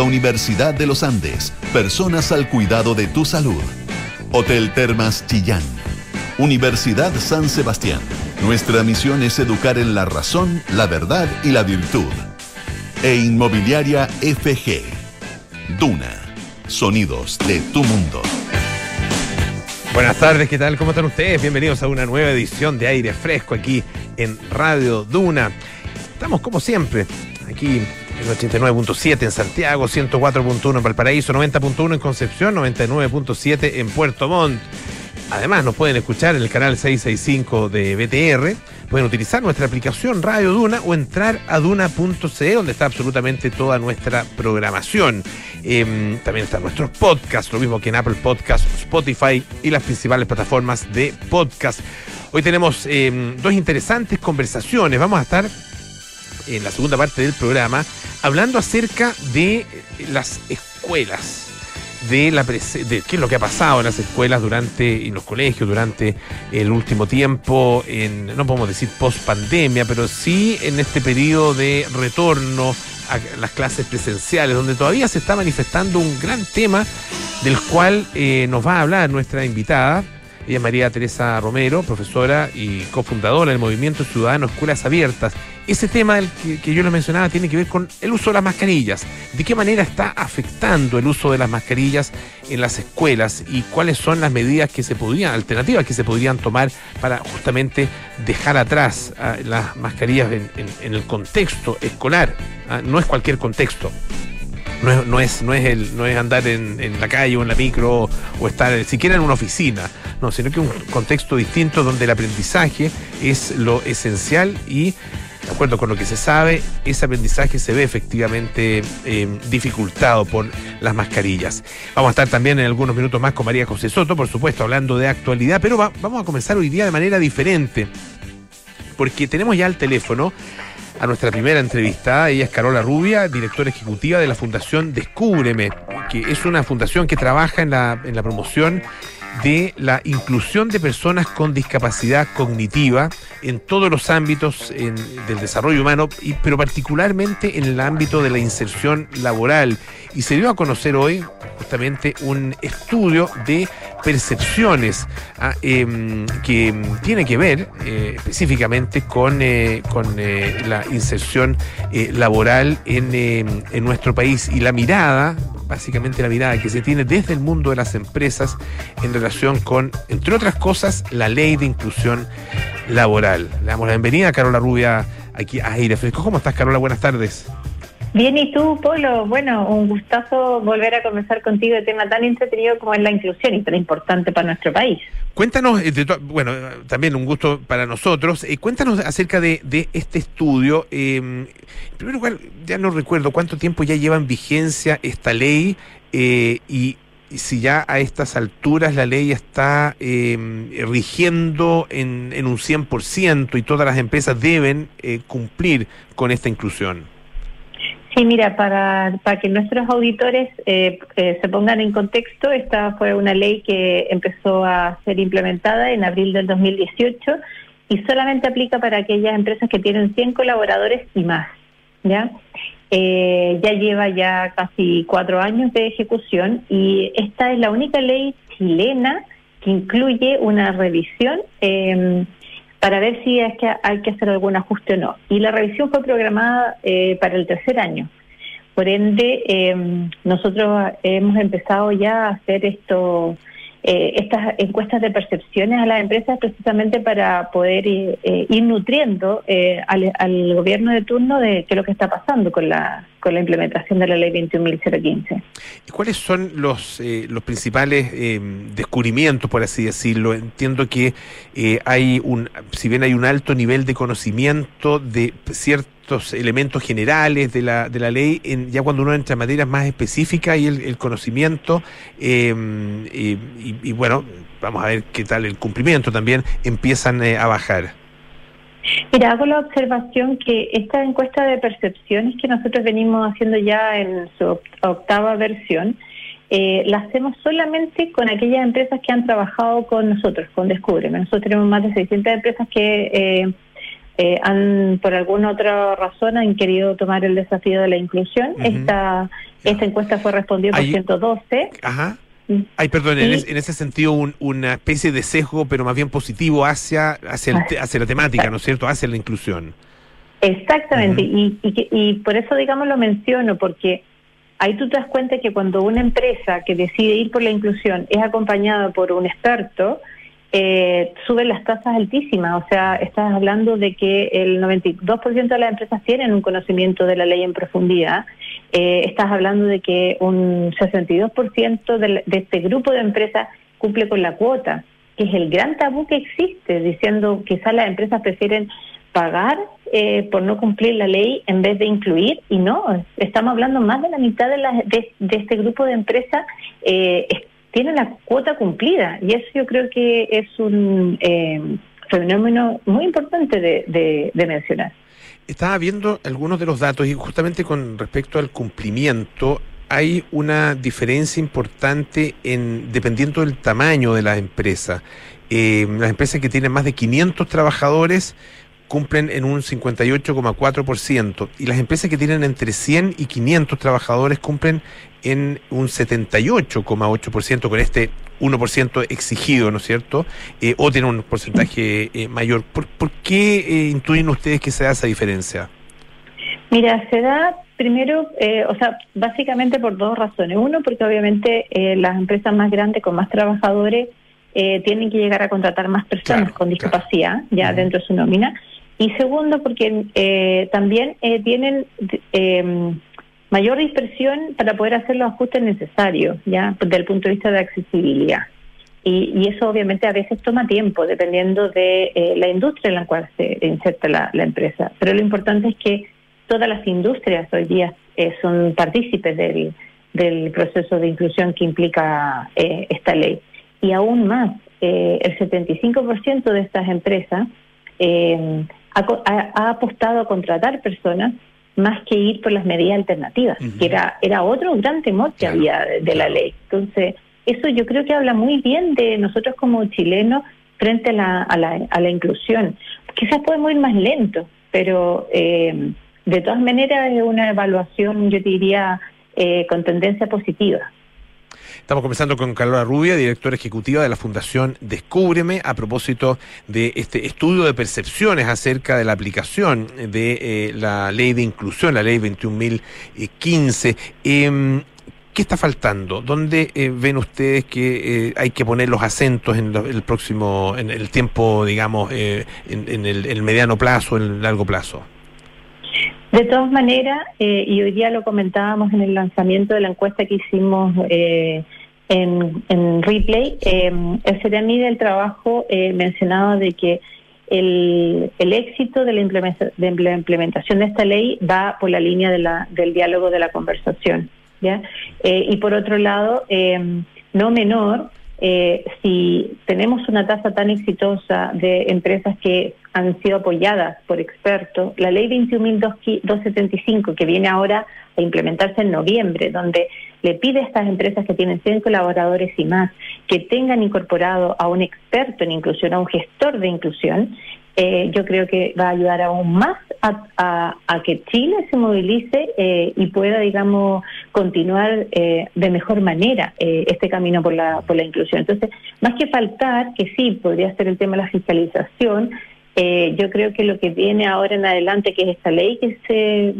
Universidad de los Andes, personas al cuidado de tu salud. Hotel Termas Chillán. Universidad San Sebastián. Nuestra misión es educar en la razón, la verdad y la virtud. E Inmobiliaria FG. Duna. Sonidos de tu mundo. Buenas tardes, ¿qué tal? ¿Cómo están ustedes? Bienvenidos a una nueva edición de Aire Fresco aquí en Radio Duna. Estamos como siempre aquí 89.7 en Santiago, 104.1 en Valparaíso, 90.1 en Concepción, 99.7 en Puerto Montt. Además, nos pueden escuchar en el canal 665 de BTR. Pueden utilizar nuestra aplicación Radio Duna o entrar a duna.cl, donde está absolutamente toda nuestra programación. Em, también están nuestros podcasts, lo mismo que en Apple Podcasts, Spotify y las principales plataformas de podcast. Hoy tenemos em, dos interesantes conversaciones. Vamos a estar en la segunda parte del programa hablando acerca de las escuelas, de, la de qué es lo que ha pasado en las escuelas durante, en los colegios durante el último tiempo, en, no podemos decir post pandemia, pero sí en este periodo de retorno a las clases presenciales, donde todavía se está manifestando un gran tema del cual eh, nos va a hablar nuestra invitada, ella es María Teresa Romero, profesora y cofundadora del Movimiento Ciudadano Escuelas Abiertas. Ese tema que, yo les mencionaba tiene que ver con el uso de las mascarillas. ¿De qué manera está afectando el uso de las mascarillas en las escuelas y cuáles son las medidas que se podrían, alternativas que se podrían tomar para justamente dejar atrás ah, las mascarillas en, el contexto escolar? Ah, no es cualquier contexto. No es, no es, el, no es andar en, la calle o en la micro o estar siquiera en una oficina, no, sino que un contexto distinto donde el aprendizaje es lo esencial y, de acuerdo con lo que se sabe, ese aprendizaje se ve efectivamente eh, dificultado por las mascarillas. Vamos a estar también en algunos minutos más con María José Soto, por supuesto, hablando de actualidad, pero vamos a comenzar hoy día de manera diferente, porque tenemos ya el teléfono a nuestra primera entrevistada. Ella es Carola Rubia, directora ejecutiva de la Fundación Descúbreme, que es una fundación que trabaja en la, en la promoción de la inclusión de personas con discapacidad cognitiva en todos los ámbitos del desarrollo humano, y, pero particularmente en el ámbito de la inserción laboral. Y se dio a conocer hoy justamente un estudio de percepciones ah, em, que tiene que ver eh, específicamente con, eh, con eh, la inserción laboral en, em, en nuestro país y la mirada básicamente la mirada que se tiene desde el mundo de las empresas en relación con, entre otras cosas, la ley de inclusión laboral. Le damos la bienvenida a Carola Rubia aquí a Aire Fresco. ¿Cómo estás, Carola? Buenas tardes. Bien, ¿y tú, Polo? Bueno, un gustazo volver a conversar contigo de tema tan entretenido como es la inclusión y tan importante para nuestro país. Cuéntanos, eh, bueno, también un gusto para nosotros, eh, cuéntanos acerca de, este estudio. Eh, en primer lugar, ya no recuerdo cuánto tiempo ya lleva en vigencia esta ley eh, y si ya a estas alturas la ley está rigiendo en, en un 100% y todas las empresas deben cumplir con esta inclusión. Sí, mira, para, para que nuestros auditores eh, eh, se pongan en contexto, esta fue una ley que empezó a ser implementada en abril del 2018 y solamente aplica para aquellas empresas que tienen 100 colaboradores y más. ¿ya? Eh, ya lleva ya casi cuatro años de ejecución y esta es la única ley chilena que incluye una revisión eh, para ver si es que hay que hacer algún ajuste o no. Y la revisión fue programada eh, para el tercer año. Por ende, eh, nosotros hemos empezado ya a hacer esto eh, estas encuestas de percepciones a las empresas precisamente para poder eh, ir nutriendo eh, al, gobierno de turno de qué es lo que está pasando con la con la implementación de la ley 21.015. ¿Y cuáles son los los principales descubrimientos, por así decirlo? Entiendo que hay un, si bien hay un alto nivel de conocimiento de ciertos elementos generales de la, de la ley, en, ya cuando uno entra en materias más específicas y el, conocimiento, em, y, bueno, vamos a ver qué tal el cumplimiento también, empiezan eh, a bajar. Mira, hago la observación que esta encuesta de percepciones que nosotros venimos haciendo ya en su octava versión, eh, la hacemos solamente con aquellas empresas que han trabajado con nosotros, con Descubre. Nosotros tenemos más de 600 empresas que eh, han por alguna otra razón han querido tomar el desafío de la inclusión. Esta esta encuesta fue respondida por 112. Ajá. Mm. Ay, perdón, en, ese sentido una especie de sesgo, pero más bien positivo hacia, hacia, hacia la temática, ¿no es cierto? Hacia la inclusión. Exactamente, y, y, y, por eso, digamos, lo menciono, porque ahí tú te das cuenta que cuando una empresa que decide ir por la inclusión es acompañada por un experto, eh, suben las tasas altísimas. O sea, estás hablando de que el 92% de las empresas tienen un conocimiento de la ley en profundidad. Eh, estás hablando de que un 62% de, de este grupo de empresas cumple con la cuota, que es el gran tabú que existe, diciendo quizás las empresas prefieren pagar eh, por no cumplir la ley en vez de incluir y no, estamos hablando más de la mitad de, de, este grupo de empresas eh, tienen la cuota cumplida y eso yo creo que es un eh, fenómeno muy importante de, de mencionar. Estaba viendo algunos de los datos y justamente con respecto al cumplimiento hay una diferencia importante en dependiendo del tamaño de la empresa. Eh, las empresas que tienen más de 500 trabajadores cumplen en un 58,4% y las empresas que tienen entre 100 y 500 trabajadores cumplen en un 78,8% con este 1% exigido, ¿no es cierto? Eh, o tienen un porcentaje eh, mayor. ¿Por, qué eh, intuyen ustedes que se da esa diferencia? Mira, se da primero, o sea, básicamente por dos razones. Uno, porque obviamente las empresas más grandes con más trabajadores tienen que llegar a contratar más personas con discapacidad ya dentro de su nómina. Y segundo, porque eh, también eh, tienen mayor dispersión para poder hacer los ajustes necesarios, ya desde el punto de vista de accesibilidad. Y, eso obviamente a veces toma tiempo, dependiendo de eh, la industria en la cual se inserta la, empresa. Pero lo importante es que todas las industrias hoy día son partícipes del, del proceso de inclusión que implica esta ley. Y aún más, el 75% de estas empresas eh, ha, apostado a contratar personas más que ir por las medidas alternativas, que era, era otro gran temor que había de, la ley. Entonces, eso yo creo que habla muy bien de nosotros como chilenos frente a la, a la, a la inclusión. Quizás podemos ir más lento, pero eh, de todas maneras es una evaluación, yo diría, eh, con tendencia positiva. Estamos conversando con Carla Rubia, directora ejecutiva de la Fundación Descúbreme, a propósito de este estudio de percepciones acerca de la aplicación de eh, la ley de inclusión, la ley 21.015. Em, ¿Qué está faltando? ¿Dónde eh, ven ustedes que eh, hay que poner los acentos en el próximo, en el tiempo, digamos, en, el, el, mediano plazo, en el largo plazo? De todas maneras, eh, y hoy día lo comentábamos en el lanzamiento de la encuesta que hicimos eh, en, en, Replay, eh, el CEREMI del trabajo eh, mencionaba de que el, el éxito de la, implementación de esta ley va por la línea de la, del diálogo de la conversación. ¿ya? y por otro lado, no menor, eh, si tenemos una tasa tan exitosa de empresas que han sido apoyadas por expertos, la ley 21.275, que viene ahora a implementarse en noviembre, donde le pide a estas empresas que tienen 100 colaboradores y más que tengan incorporado a un experto en inclusión, a un gestor de inclusión, eh, yo creo que va a ayudar aún más a, que Chile se movilice eh, y pueda, digamos, continuar eh, de mejor manera este camino por la, por la inclusión. Entonces, más que faltar, que sí, podría ser el tema de la fiscalización, yo creo que lo que viene ahora en adelante, que es esta ley que se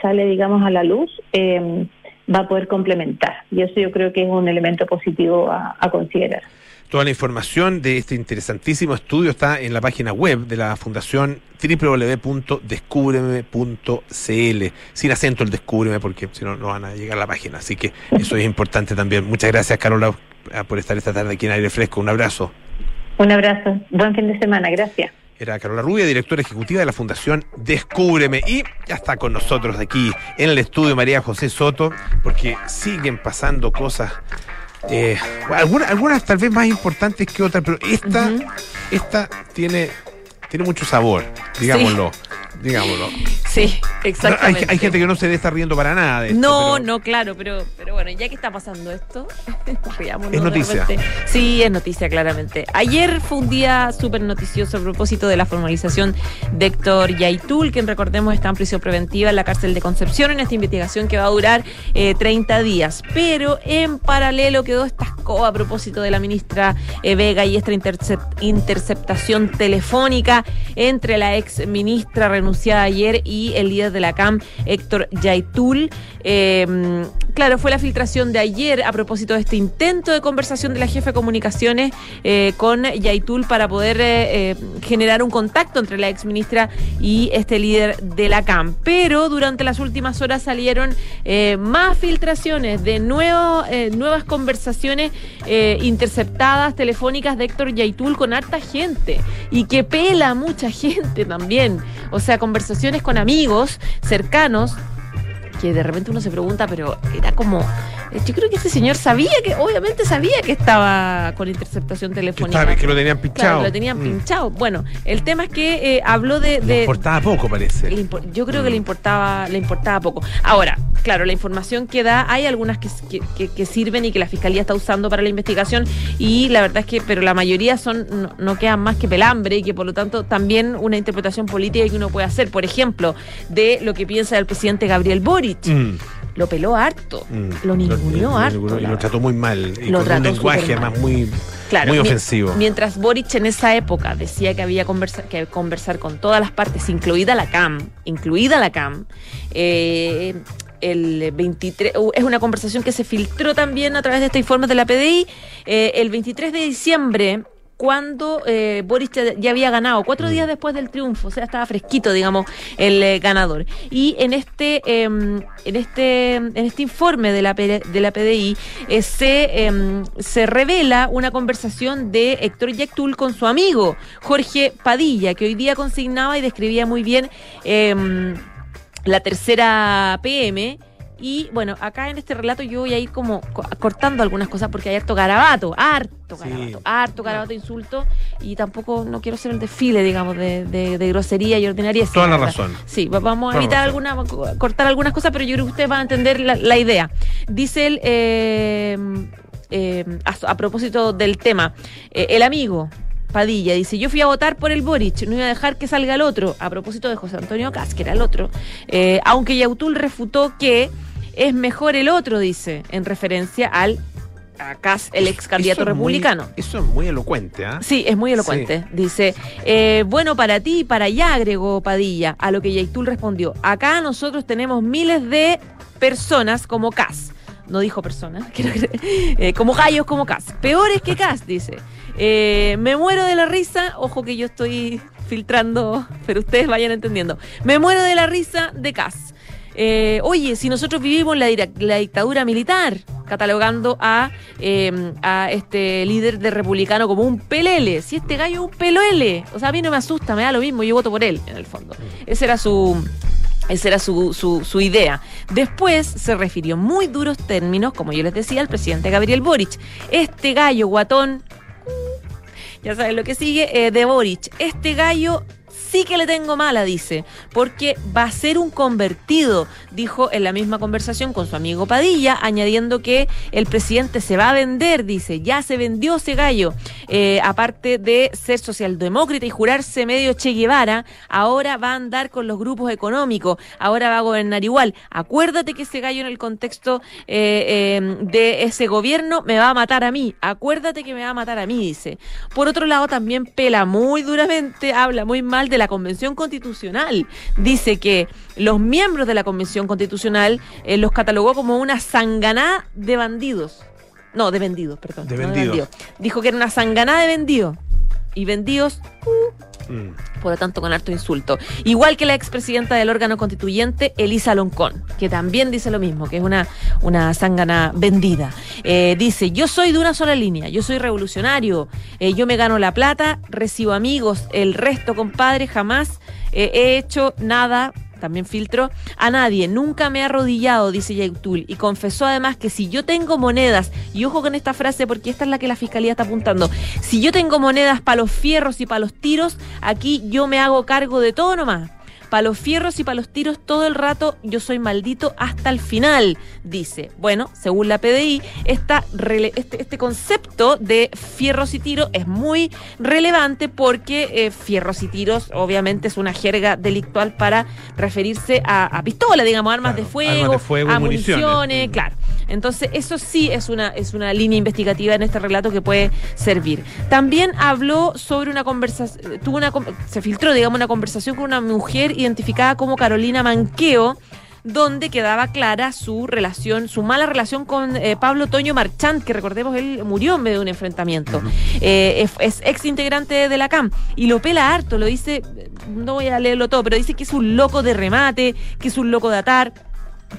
sale, digamos, a la luz, va a poder complementar. Y eso yo creo que es un elemento positivo a considerar. Toda la información de este interesantísimo estudio está en la página web de la Fundación www.descúbreme.cl. Sin acento el descúbreme porque si no, no van a llegar a la página. Así que eso es importante también. Muchas gracias, Carola, por estar esta tarde aquí en Aire Fresco. Un abrazo. Un abrazo. Buen fin de semana. Gracias. Era Carola Rubia, directora ejecutiva de la Fundación Descúbreme. Y ya está con nosotros aquí en el estudio María José Soto, porque siguen pasando cosas eh, algunas, algunas tal vez más importantes que otras, pero esta, esta tiene, tiene mucho sabor, digámoslo. Digámoslo. Sí, exactamente. hay, gente que no se debe estar riendo para nada de esto, No, no, claro, pero, pero bueno. Ya que está pasando esto, es noticia. Sí, es noticia, claramente. Ayer fue un día súper noticioso a propósito de la formalización de Héctor Yaitul, quien recordemos está en prisión preventiva en la cárcel de Concepción en esta investigación que va a durar 30 eh, días. Pero en paralelo quedó esta escoba a propósito de la ministra eh, Vega y esta interceptación telefónica entre la ex ministra renunciada ayer y el líder de la CAM, Héctor Yaitul. Eh, claro, fue la filtración de ayer a propósito de este intento de conversación de la jefa de comunicaciones eh, con Yaitul para poder eh, generar un contacto entre la ex ministra y este líder de la CAM. Pero durante las últimas horas salieron más filtraciones de nuevo, nuevas conversaciones interceptadas telefónicas de Héctor Yaitul con harta gente y que pela mucha gente también. O sea, conversaciones con amigos cercanos que de repente uno se pregunta, pero era como yo creo que ese señor sabía que, obviamente sabía que estaba con interceptación telefónica. Que, que lo tenían pinchado. lo tenían mm. pinchado. Bueno, el tema es que eh, habló de, Le importaba poco, parece. yo creo que le mm. importaba, le importaba poco. Ahora, claro, la información que da, hay algunas que, que, sirven y que la fiscalía está usando para la investigación, y la verdad es que, pero la mayoría son, no, quedan más que pelambre, y que por lo tanto también una interpretación política que uno puede hacer, por ejemplo, de lo que piensa el presidente Gabriel Boric. Mm lo peló harto, mm. lo ninguneó harto. Y lo trató muy mal, y con un lenguaje además muy, muy ofensivo. Mientras Boric en esa época decía que había que conversar con todas las partes, incluida la CAM, incluida la CAM, eh, el 23, es una conversación que se filtró también a través de este informe de la PDI, eh, el 23 de diciembre cuando eh, Boris ya había ganado, cuatro días después del triunfo, o sea, estaba fresquito, digamos, el eh, ganador. Y en este, em, en este, en este informe de la, de la PDI eh, se, em, se revela una conversación de Héctor Yactul con su amigo Jorge Padilla, que hoy día consignaba y describía muy bien em, la tercera PM y bueno, acá en este relato yo voy a ir como cortando algunas cosas porque hay harto garabato, harto garabato, harto garabato, insulto. Y tampoco no quiero ser el desfile, digamos, de, de, grosería y ordinaria. Toda la razón. Sí, vamos a evitar alguna, cortar algunas cosas, pero yo creo que ustedes van a entender la, idea. Dice él, eh, eh, a, propósito del tema, eh, el amigo. Padilla dice, yo fui a votar por el Boric, no iba a dejar que salga el otro, a propósito de José Antonio Cas, que era el otro, aunque Yautul refutó que es mejor el otro, dice, en referencia al Cas, el ex candidato republicano. eso es muy elocuente, ¿ah? Sí, es muy elocuente. Dice, eh, bueno, para ti y para allá, agregó Padilla, a lo que Yaitul respondió, acá nosotros tenemos miles de personas como Cas. No dijo personas, eh, como gallos como Cas. Peores que Cas, dice. Eh, me muero de la risa, ojo que yo estoy filtrando, pero ustedes vayan entendiendo. Me muero de la risa de Cas. Eh, oye, si nosotros vivimos la, la dictadura militar, catalogando a, em, a este líder de republicano como un pelele, si este gallo es un pelele, o sea, a mí no me asusta, me da lo mismo, yo voto por él, en el fondo. Esa era su... Esa era su, su, su, idea. Después se refirió en muy duros términos, como yo les decía, al presidente Gabriel Boric. Este gallo guatón, ya saben lo que sigue, eh, de Boric. Este gallo sí que le tengo mala, dice, porque va a ser un convertido, dijo en la misma conversación con su amigo Padilla, añadiendo que el presidente se va a vender, dice, ya se vendió ese gallo, eh, aparte de ser socialdemócrata y jurarse medio Che Guevara, ahora va a andar con los grupos económicos, ahora va a gobernar igual. Acuérdate que ese gallo en el contexto eh, em, de ese gobierno me va a matar a mí, acuérdate que me va a matar a mí, dice. Por otro lado, también pela muy duramente, habla muy mal de la Convención Constitucional. Dice que los miembros de la Convención Constitucional eh, los catalogó como una sanganá de bandidos. No, de vendidos, perdón. De vendidos. Dijo que era una sanganá de vendidos. Y vendidos, uh, mm. por lo tanto, con harto insulto. Igual que la expresidenta del órgano constituyente, Elisa Loncón, que también dice lo mismo, que es una, una zángana vendida. Eh, dice, yo soy de una sola línea, yo soy revolucionario, eh, yo me gano la plata, recibo amigos, el resto, compadre, jamás he hecho nada también filtro, a nadie, nunca me ha arrodillado, dice Yautul, y confesó además que si yo tengo monedas, y ojo con esta frase porque esta es la que la fiscalía está apuntando, si yo tengo monedas para los fierros y para los tiros, aquí yo me hago cargo de todo nomás Para los fierros y para los tiros todo el rato yo soy maldito hasta el final, dice. Bueno, según la PDI, esta este, este, concepto de fierros y tiros es muy relevante porque eh, fierros y tiros obviamente es una jerga delictual para referirse a, pistola, digamos, armas, de fuego, a municiones, mm. claro. Entonces, eso sí es una, es una línea investigativa en este relato que puede servir. También habló sobre una conversación, tuvo una, se filtró, digamos, una conversación con una mujer identificada como Carolina Manqueo donde quedaba clara su relación, su mala relación con eh, Pablo Toño Marchant, que recordemos él murió en medio de un enfrentamiento. Eh, es, ex integrante de la CAM y lo pela harto, lo dice, no voy a leerlo todo, pero dice que es un loco de remate, que es un loco de atar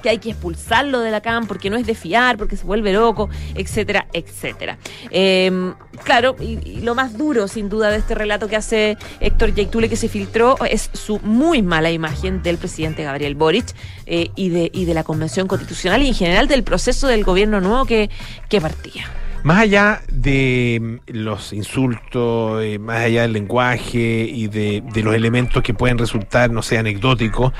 que hay que expulsarlo de la CAM porque no es de fiar, porque se vuelve loco, etcétera, etcétera. Em, claro, y, lo más duro, sin duda, de este relato que hace Héctor Yaitule que se filtró es su muy mala imagen del presidente Gabriel Boric eh, y, de, y de la Convención Constitucional y en general del proceso del gobierno nuevo que, que partía. Más allá de mm, los insultos, eh, más allá del lenguaje y de, los elementos que pueden resultar, no sé, anecdóticos,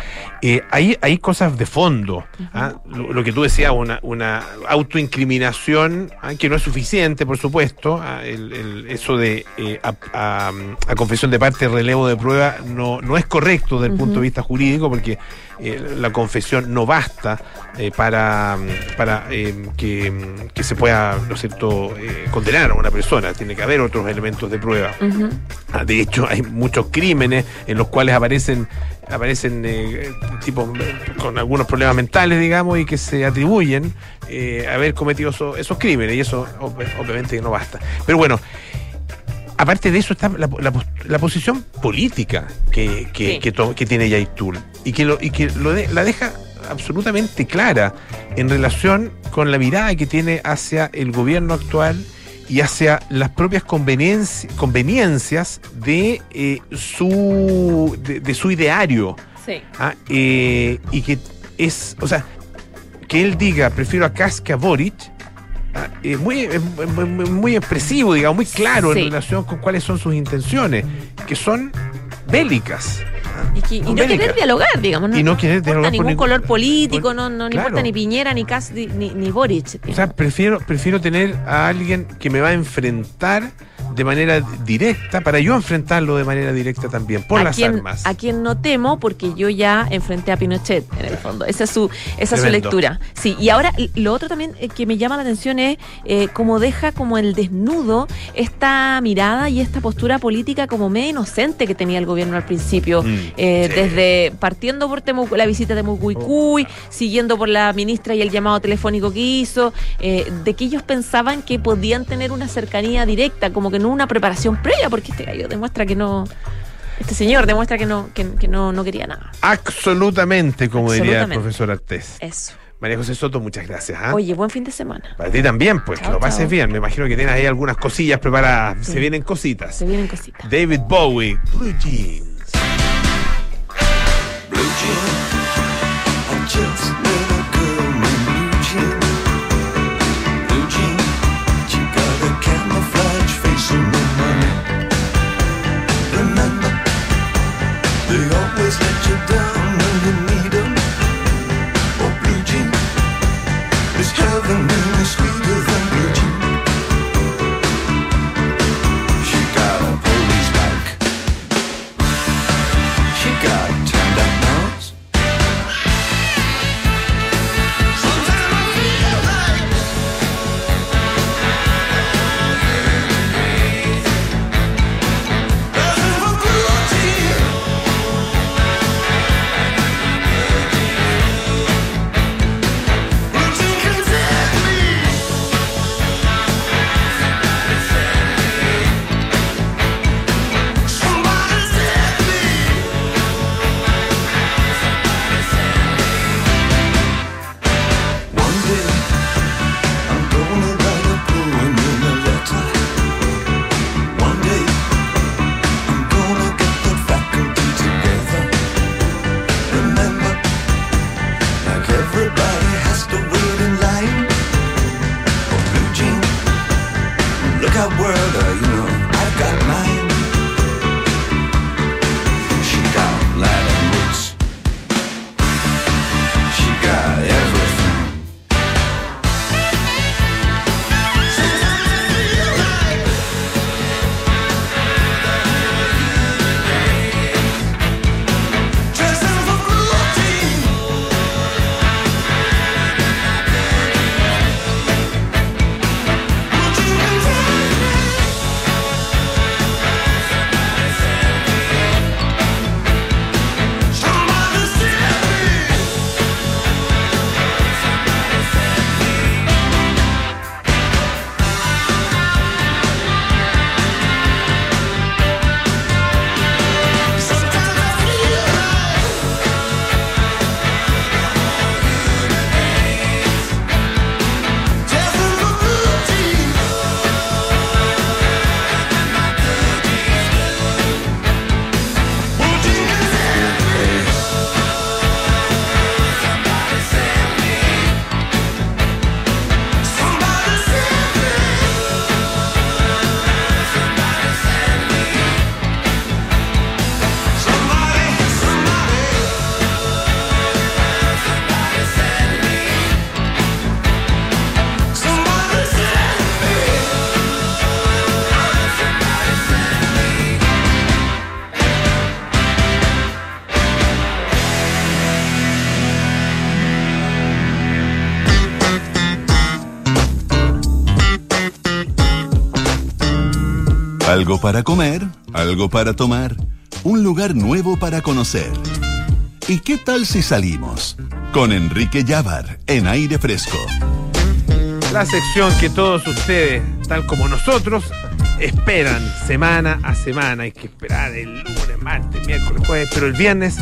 eh, hay, hay cosas de fondo. ¿ah? lo, que tú decías, una, una autoincriminación ¿ah? que no es suficiente, por supuesto. ¿ah? El, eso de eh, a, confesión de parte, relevo de prueba, no, no es correcto desde el punto de vista jurídico, porque eh, la confesión no basta eh, para, para eh, que, se pueda, ¿no es cierto?, condenar a una persona. Tiene que haber otros elementos de prueba. Ah, de hecho, hay muchos crímenes en los cuales aparecen aparecen tipos con algunos problemas mentales, digamos, y que se atribuyen haber cometido esos, crímenes, y eso obviamente no basta. Pero bueno, aparte de eso está la, posición política que, que, tiene Yaitul y que, lo, y que lo la deja absolutamente clara en relación con la mirada que tiene hacia el gobierno actual y hacia las propias conveniencias de eh, su de, su ideario ¿ah? eh, y que es o sea que él diga prefiero a Kass que a Boric es muy, muy expresivo, digamos, muy claro en relación con cuáles son sus intenciones, que son bélicas. Y, no querer dialogar, digamos. No, y no querer dialogar. ningún color político, no, no importa ni Piñera, ni Kass, ni, ni Boric. O sea, prefiero, prefiero tener a alguien que me va a enfrentar de manera directa para yo enfrentarlo de manera directa también por las armas. A quien no temo porque yo ya enfrenté a Pinochet en el fondo. Esa es su esa su lectura. Sí, y ahora lo otro también eh, que me llama la atención es eh, cómo deja como el desnudo esta mirada y esta postura política como medio inocente que tenía el gobierno al principio, mm, eh, desde partiendo por la visita de Mucuicuy, siguiendo por la ministra y el llamado telefónico que hizo, de que ellos pensaban que podían tener una cercanía directa, como que no una preparación previa, porque este gallo demuestra que no. Este señor demuestra que no, que, no, no, quería nada. Absolutamente, como diría el profesor Artés. Eso. María José Soto, muchas gracias. ¿ah? Oye, buen fin de semana. Para ti también, pues, que lo pases bien. Me imagino que tienes ahí algunas cosillas preparadas. Se vienen cositas. Se vienen cositas. David Bowie, Blue Jeans. Blue Algo para comer, algo para tomar, un lugar nuevo para conocer. ¿Y qué tal si salimos? Con Enrique Llávar en aire fresco. La sección que todos ustedes, tal como nosotros, esperan semana a semana. Hay que esperar el lunes, martes, miércoles, jueves, pero el viernes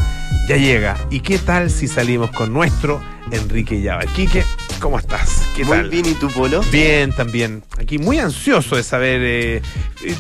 ya llega. ¿Y qué tal si salimos con nuestro Enrique Llava? Quique, ¿cómo estás? ¿Qué Muy tal? bien, ¿y tú, Polo? Bien, también. Aquí muy ansioso de saber. eh,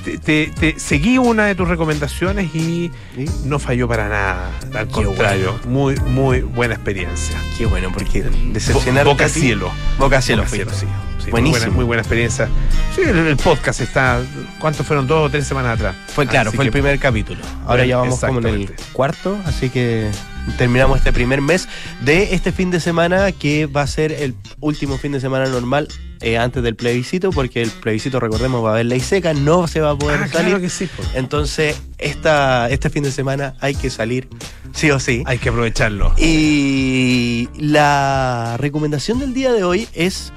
te, te- te- seguí una de tus recomendaciones y ¿Sí? no falló para nada. Al Qué contrario, muy, muy buena experiencia. Qué bueno, porque Bo- decepcionar Boca cielo. Boca cielo, Boca fui. cielo, sí. Sí, Buenísimo. Muy buena, muy buena experiencia. Sí, el, el podcast está. ¿Cuántos fueron? ¿Dos o tres semanas atrás? Fue claro, Así fue el primer capítulo. Ahora ya vamos como en el cuarto, así que terminamos este primer mes de este fin de semana que va a ser el último fin de semana normal eh, antes del plebiscito, porque el plebiscito, recordemos, va a haber ley seca, no se va a poder Ah, salir. claro que sí. pues. Entonces, esta, este fin de semana hay que salir, sí o sí. Hay que aprovecharlo. Y la recomendación del día de hoy es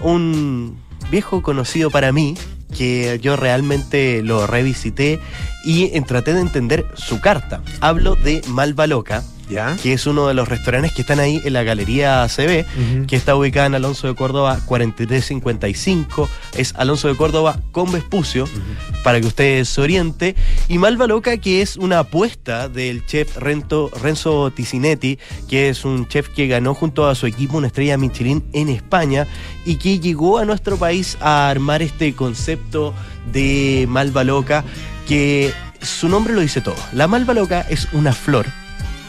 un viejo conocido para mí que yo realmente lo revisité y traté de entender su carta. Hablo de Malva Loca, ¿Ya? que es uno de los restaurantes que están ahí en la Galería CB, que está ubicada en Alonso de Córdoba 4355. Es Alonso de Córdoba con Vespucio, para que usted se oriente. Y Malva Loca, que es una apuesta del chef Rento, Renzo Ticinetti, que es un chef que ganó junto a su equipo una estrella Michelin en España y que llegó a nuestro país a armar este concepto de Malva Loca, que su nombre lo dice todo. La Malva Loca es una flor,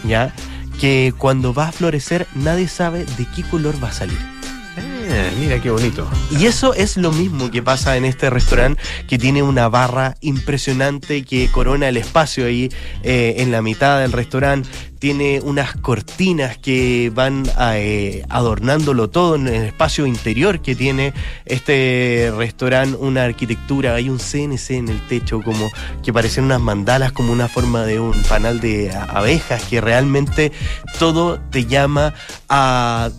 ¿ya? Que cuando va a florecer nadie sabe de qué color va a salir. Eh, mira qué bonito. Y eso es lo mismo que pasa en este restaurante que tiene una barra impresionante que corona el espacio ahí eh, en la mitad del restaurante. Tiene unas cortinas que van eh, adornándolo todo en el espacio interior que tiene este restaurante, una arquitectura, hay un CNC en el techo como que parecen unas mandalas como una forma de un panal de abejas que realmente todo te llama a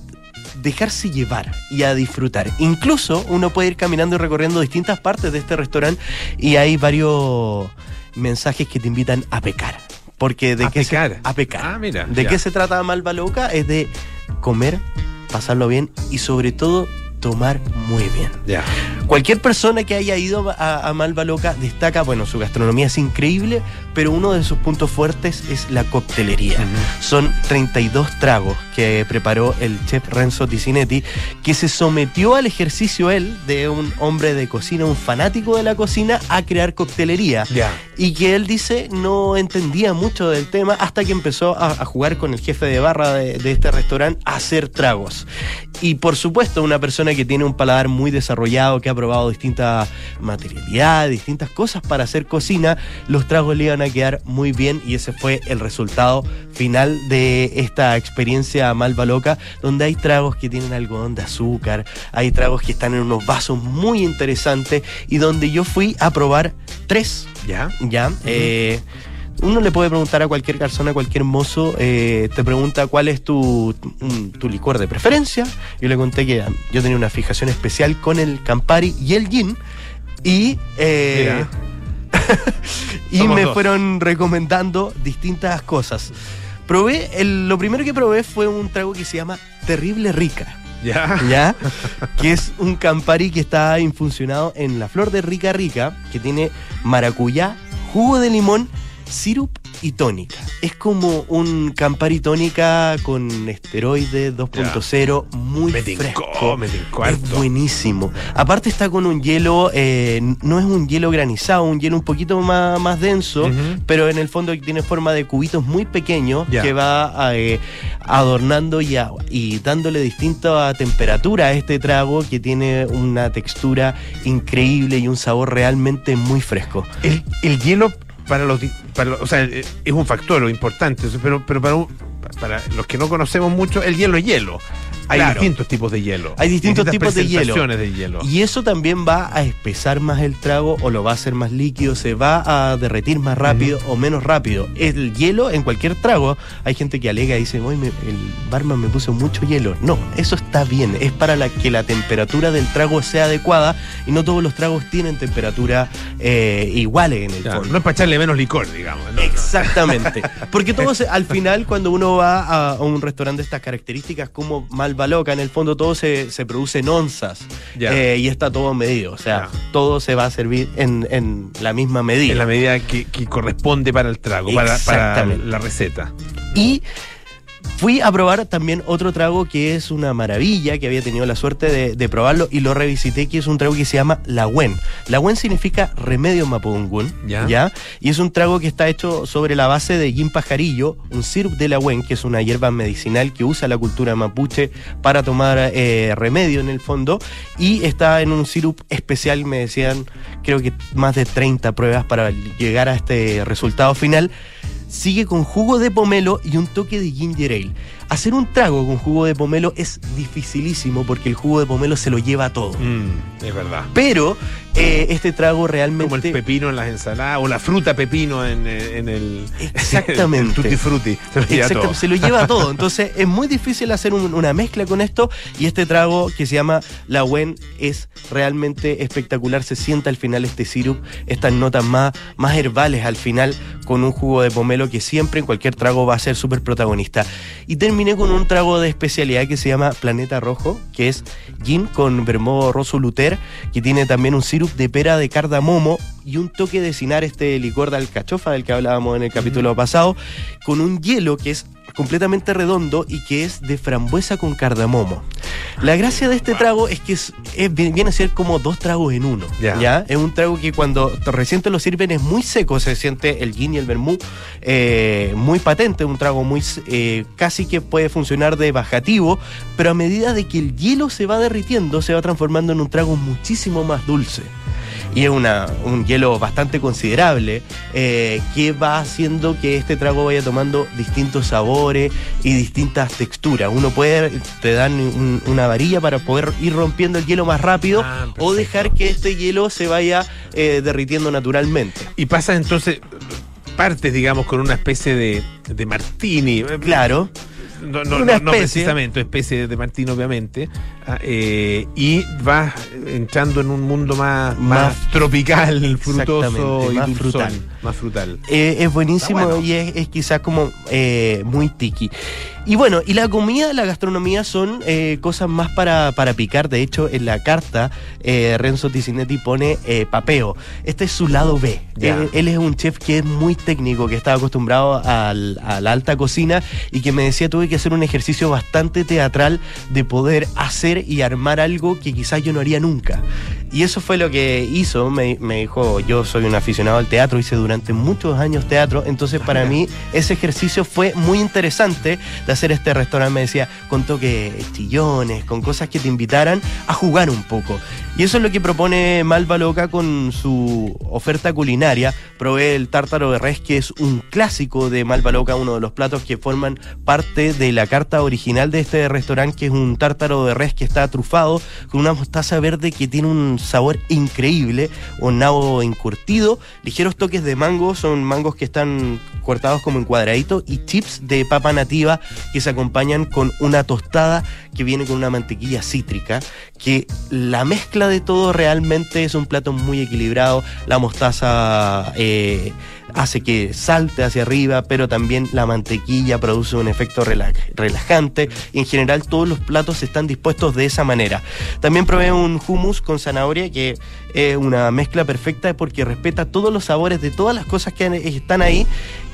dejarse llevar y a disfrutar. Incluso uno puede ir caminando y recorriendo distintas partes de este restaurante y hay varios mensajes que te invitan a pecar. Porque de A qué se- pecar. a pecar. Ah, mira, ¿De ya. qué se trata Malva Loca? Es de comer, pasarlo bien y sobre todo tomar muy bien. Ya. Cualquier persona que haya ido a, a Malva Loca destaca, bueno, su gastronomía es increíble, pero uno de sus puntos fuertes es la coctelería. Son 32 tragos que preparó el chef Renzo Ticinetti, que se sometió al ejercicio él de un hombre de cocina, un fanático de la cocina, a crear coctelería. Y que él dice no entendía mucho del tema hasta que empezó a, a jugar con el jefe de barra de, de este restaurante a hacer tragos. Y por supuesto, una persona que tiene un paladar muy desarrollado, que ha probado distintas materialidades, distintas cosas para hacer cocina, los tragos le iban a quedar muy bien y ese fue el resultado final de esta experiencia Malva Loca, donde hay tragos que tienen algodón de azúcar, hay tragos que están en unos vasos muy interesantes y donde yo fui a probar tres Ya. ya. eh, uno le puede preguntar a cualquier persona, a cualquier mozo, eh, te pregunta cuál es tu, mm, tu licor de preferencia. Yo le conté que um, yo tenía una fijación especial con el Campari y el Gin. Y, eh, y Somos me dos. fueron recomendando distintas cosas. Probé, el- lo primero que probé fue un trago que se llama Terrible Rica. Ya. ¿ya? que es un Campari que está infusionado en la flor de rica rica, que tiene maracuyá, jugo de limón, sirup y tónica. Es como un Campari tónica con esteroide 2.0, muy Me tincó, fresco. me tincó Es buenísimo. Aparte está con un hielo, eh, no es un hielo granizado, un hielo un poquito más, más denso, pero en el fondo tiene forma de cubitos muy pequeños que va eh, adornando y, a- y dándole distinta temperatura a este trago que tiene una textura increíble y un sabor realmente muy fresco. El, el hielo para los, para o sea, eh, es un factor importante, pero, pero para, un- para los que no conocemos mucho, el hielo es hielo. Hay Claro. distintos tipos de hielo. Hay distintos tipos de hielo. de hielo. Y eso también va a espesar más el trago o lo va a hacer más líquido, se va a derretir más rápido o menos rápido. El hielo en cualquier trago, hay gente que alega y dice, "Uy, me- el barman me puso mucho hielo. No, eso está bien, es para la, que la temperatura del trago sea adecuada y no todos los tragos tienen temperatura eh, iguales en el Claro, no es para echarle menos licor, digamos. no, no. Exactamente. Porque todo se- al final, cuando uno va a, a un restaurante de estas características, como Loca, en el fondo todo se, se produce en onzas. Eh, y está todo medido. O sea, todo se va a servir en, en la misma medida. En la medida que, que corresponde para el trago, para, para la receta. Y fui a probar también otro trago que es una maravilla, que había tenido la suerte de, de probarlo y lo revisité, que es un trago que se llama Lagüen. Lagüen significa remedio mapudungún, Ya. Y es un trago que está hecho sobre la base de gin pajarillo, un sirup de Lagüen, que es una hierba medicinal que usa la cultura mapuche para tomar eh, remedio en el fondo, y está en un sirup especial, me decían, creo que más de 30 pruebas para llegar a este resultado final sigue con jugo de pomelo y un toque de ginger ale. Hacer un trago con jugo de pomelo es dificilísimo porque el jugo de pomelo se lo lleva todo. Mm, es verdad. Pero eh, este trago realmente... Como el pepino en las ensaladas o la fruta pepino en, eh, en el. Exactamente. el tutti frutti. Se lo lleva Exacto, todo. se lo lleva todo. Entonces es muy difícil hacer un- una mezcla con esto y este trago que se llama La Wen es realmente espectacular. Se sienta al final este sirup, estas notas más, más herbales al final con un jugo de pomelo que siempre en cualquier trago va a ser súper protagonista. Y terminé con un trago de especialidad que se llama Planeta Rojo, que es gin con vermouth rosso luter, que tiene también un sirup de pera de cardamomo y un toque de cinar este licor de alcachofa del que hablábamos en el capítulo pasado, con un hielo que es completamente redondo y que es de frambuesa con cardamomo. La gracia de este trago es que es, es- viene a ser como dos tragos en uno. Ya. ¿ya? Es un trago que cuando recién te lo sirven es muy seco, se siente el gin y el vermouth eh, muy patente, un trago muy eh, casi que puede funcionar de bajativo, pero a medida de que el hielo se va derritiendo, se va transformando en un trago muchísimo más dulce. Y es una, un hielo bastante considerable eh, que va haciendo que este trago vaya tomando distintos sabores y distintas texturas. Uno puede, te dan un- una varilla para poder ir rompiendo el hielo más rápido Ah, o dejar que este hielo se vaya eh, derritiendo naturalmente. Y pasa entonces, partes, digamos, con una especie de, de martini. Claro. No, no, Una no, precisamente, especie de martini, obviamente. Ah, eh, y vas entrando en un mundo más, más, Más- tropical, frutoso y más dulzón, frutal. Más frutal. Eh, es buenísimo bueno. y es, es quizás como eh, muy tiki. Y bueno, y la comida, la gastronomía son eh, cosas más para, para picar. De hecho, en la carta, eh, Renzo Ticinetti pone eh, papeo. Este es su lado B. Él, él es un chef que es muy técnico, que está acostumbrado al- a la alta cocina y que me decía tuve que hacer un ejercicio bastante teatral de poder hacer y armar algo que quizás yo no haría nunca. Y eso fue lo que hizo, me, me dijo, yo soy un aficionado al teatro, hice durante muchos años teatro, entonces para mí ese ejercicio fue muy interesante de hacer este restaurante, me decía, con toques chillones, con cosas que te invitaran a jugar un poco. Y eso es lo que propone Malva Loca con su oferta culinaria. Probé el tártaro de res, que es un clásico de Malva Loca, uno de los platos que forman parte de la carta original de este restaurante, que es un tártaro de res que está trufado con una mostaza verde que tiene un sabor increíble, un nabo encurtido, ligeros toques de mango, son mangos que están cortados como en cuadraditos y chips de papa nativa que se acompañan con una tostada que viene con una mantequilla cítrica, que la mezcla de todo realmente es un plato muy equilibrado, la mostaza eh, hace que salte hacia arriba, pero también la mantequilla produce un efecto rela- relajante y en general todos los platos están dispuestos de esa manera. También probé un hummus con zanahoria que es una mezcla perfecta porque respeta todos los sabores de todas las cosas que están ahí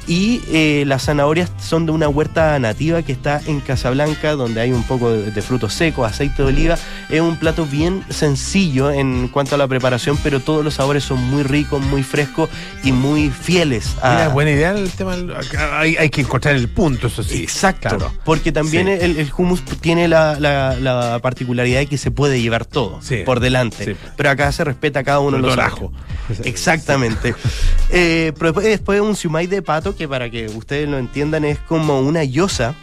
y eh, las zanahorias son de una huerta nativa que está en Casablanca, donde hay un poco de, de frutos secos, aceite de oliva. Es un plato bien sencillo en cuanto a la preparación, pero todos los sabores son muy ricos, muy frescos y muy fieles a, Mira, buena idea el tema. Hay, hay que encontrar el punto, eso sí. Exacto, Claro. porque también Sí. el, el hummus tiene la, la- la particularidad de que se puede llevar todo Sí. por delante, Sí. pero acá se respeta cada uno de los todo el sabores. ajo. Exactamente. Eh, pero después, después un siumai de pato, que para que ustedes lo entiendan es como una yosa,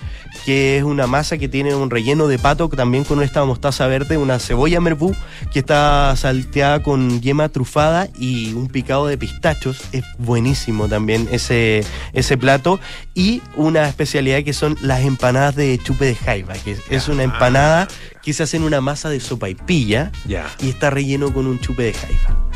que es una masa que tiene un relleno de pato, también con esta mostaza verde, una cebolla merbú, que está salteada con yema trufada y un picado de pistachos. Es buenísimo también ese, ese plato. Y una especialidad que son las empanadas de chupe de jaiba, que es una empanada que se hace en una masa de sopa y pilla y está relleno con un chupe de jaiba.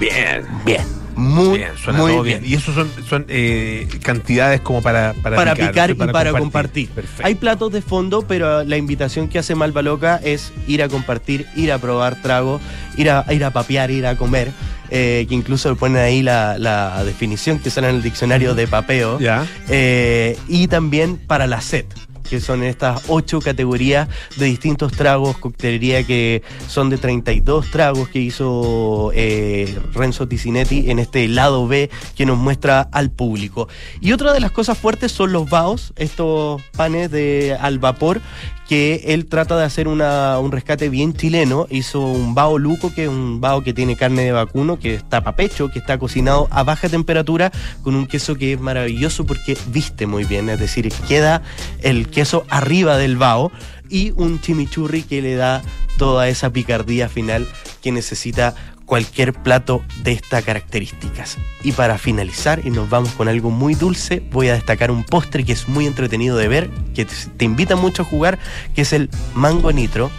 Bien. Bien, muy, Bien, suena muy todo bien. bien. Y eso son, son eh, cantidades como para, para, para picar, y para compartir. compartir. Perfecto. Hay platos de fondo, pero la invitación que hace Malva Loca es ir a compartir, ir a probar trago, ir a, ir a papear, ir a comer. eh, que incluso ponen ahí la, la definición que sale en el diccionario de papeo. Ya. Eh, y también para la set que son estas ocho categorías de distintos tragos, coctelería que son de 32 tragos que hizo eh, Renzo Ticinetti en este lado B que nos muestra al público. Y otra de las cosas fuertes son los baos, estos panes de al vapor que él trata de hacer una- un rescate bien chileno. Hizo un bao luco, que es un bao que tiene carne de vacuno, que está papecho, que está cocinado a baja temperatura, con un queso que es maravilloso porque viste muy bien, es decir, queda el queso arriba del bao y un chimichurri que le da toda esa picardía final que necesita cualquier plato de estas características. Y para finalizar, y nos vamos con algo muy dulce, voy a destacar un postre que es muy entretenido de ver, que te, invita mucho a jugar, que es el mango nitro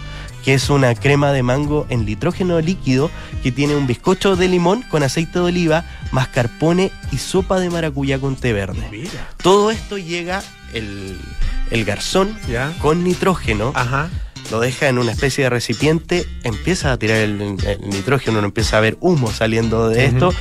que es una crema de mango en nitrógeno líquido que tiene un bizcocho de limón con aceite de oliva, mascarpone y sopa de maracuyá con té verde. Mira. Todo esto llega el, el garzón Ya. con nitrógeno, Ajá. Lo deja en una especie de recipiente, empieza a tirar el, el nitrógeno, uno empieza a ver humo saliendo de esto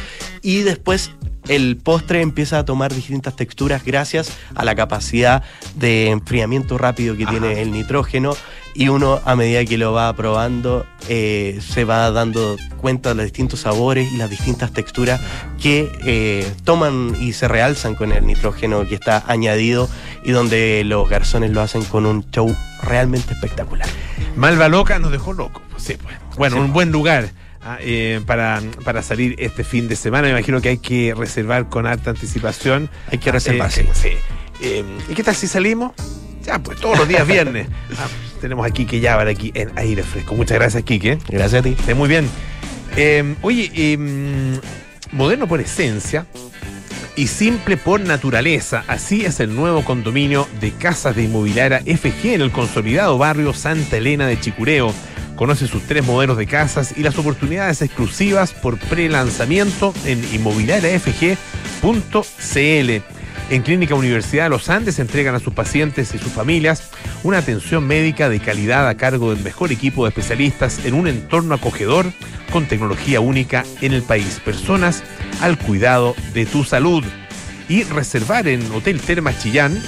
y después el postre empieza a tomar distintas texturas gracias a la capacidad de enfriamiento rápido que Ajá. tiene el nitrógeno y uno a medida que lo va probando eh, se va dando cuenta de los distintos sabores y las distintas texturas que eh, toman y se realzan con el nitrógeno que está añadido y donde los garzones lo hacen con un show realmente espectacular. Malva Loca nos dejó locos. pues, sí, pues. Bueno, Sí. un buen lugar ah, eh, para, para salir este fin de semana. Me imagino que hay que reservar con alta anticipación. Hay que reservar, Eh, sí. sí. Eh, ¿Y qué tal si salimos? Ya, pues todos los días viernes. Ah, tenemos a Quique Yabar aquí en Aire Fresco. Muchas gracias, Quique. Gracias a ti. Esté muy bien. Eh, oye, eh, moderno por esencia y simple por naturaleza. Así es el nuevo condominio de casas de inmobiliaria FG en el consolidado barrio Santa Elena de Chicureo. Conoce sus tres modelos de casas y las oportunidades exclusivas por pre-lanzamiento en inmobiliariafg.cl. En Clínica Universidad de los Andes entregan a sus pacientes y sus familias una atención médica de calidad a cargo del mejor equipo de especialistas en un entorno acogedor con tecnología única en el país. Personas al cuidado de tu salud. Y reservar en Hotel Termas Chillán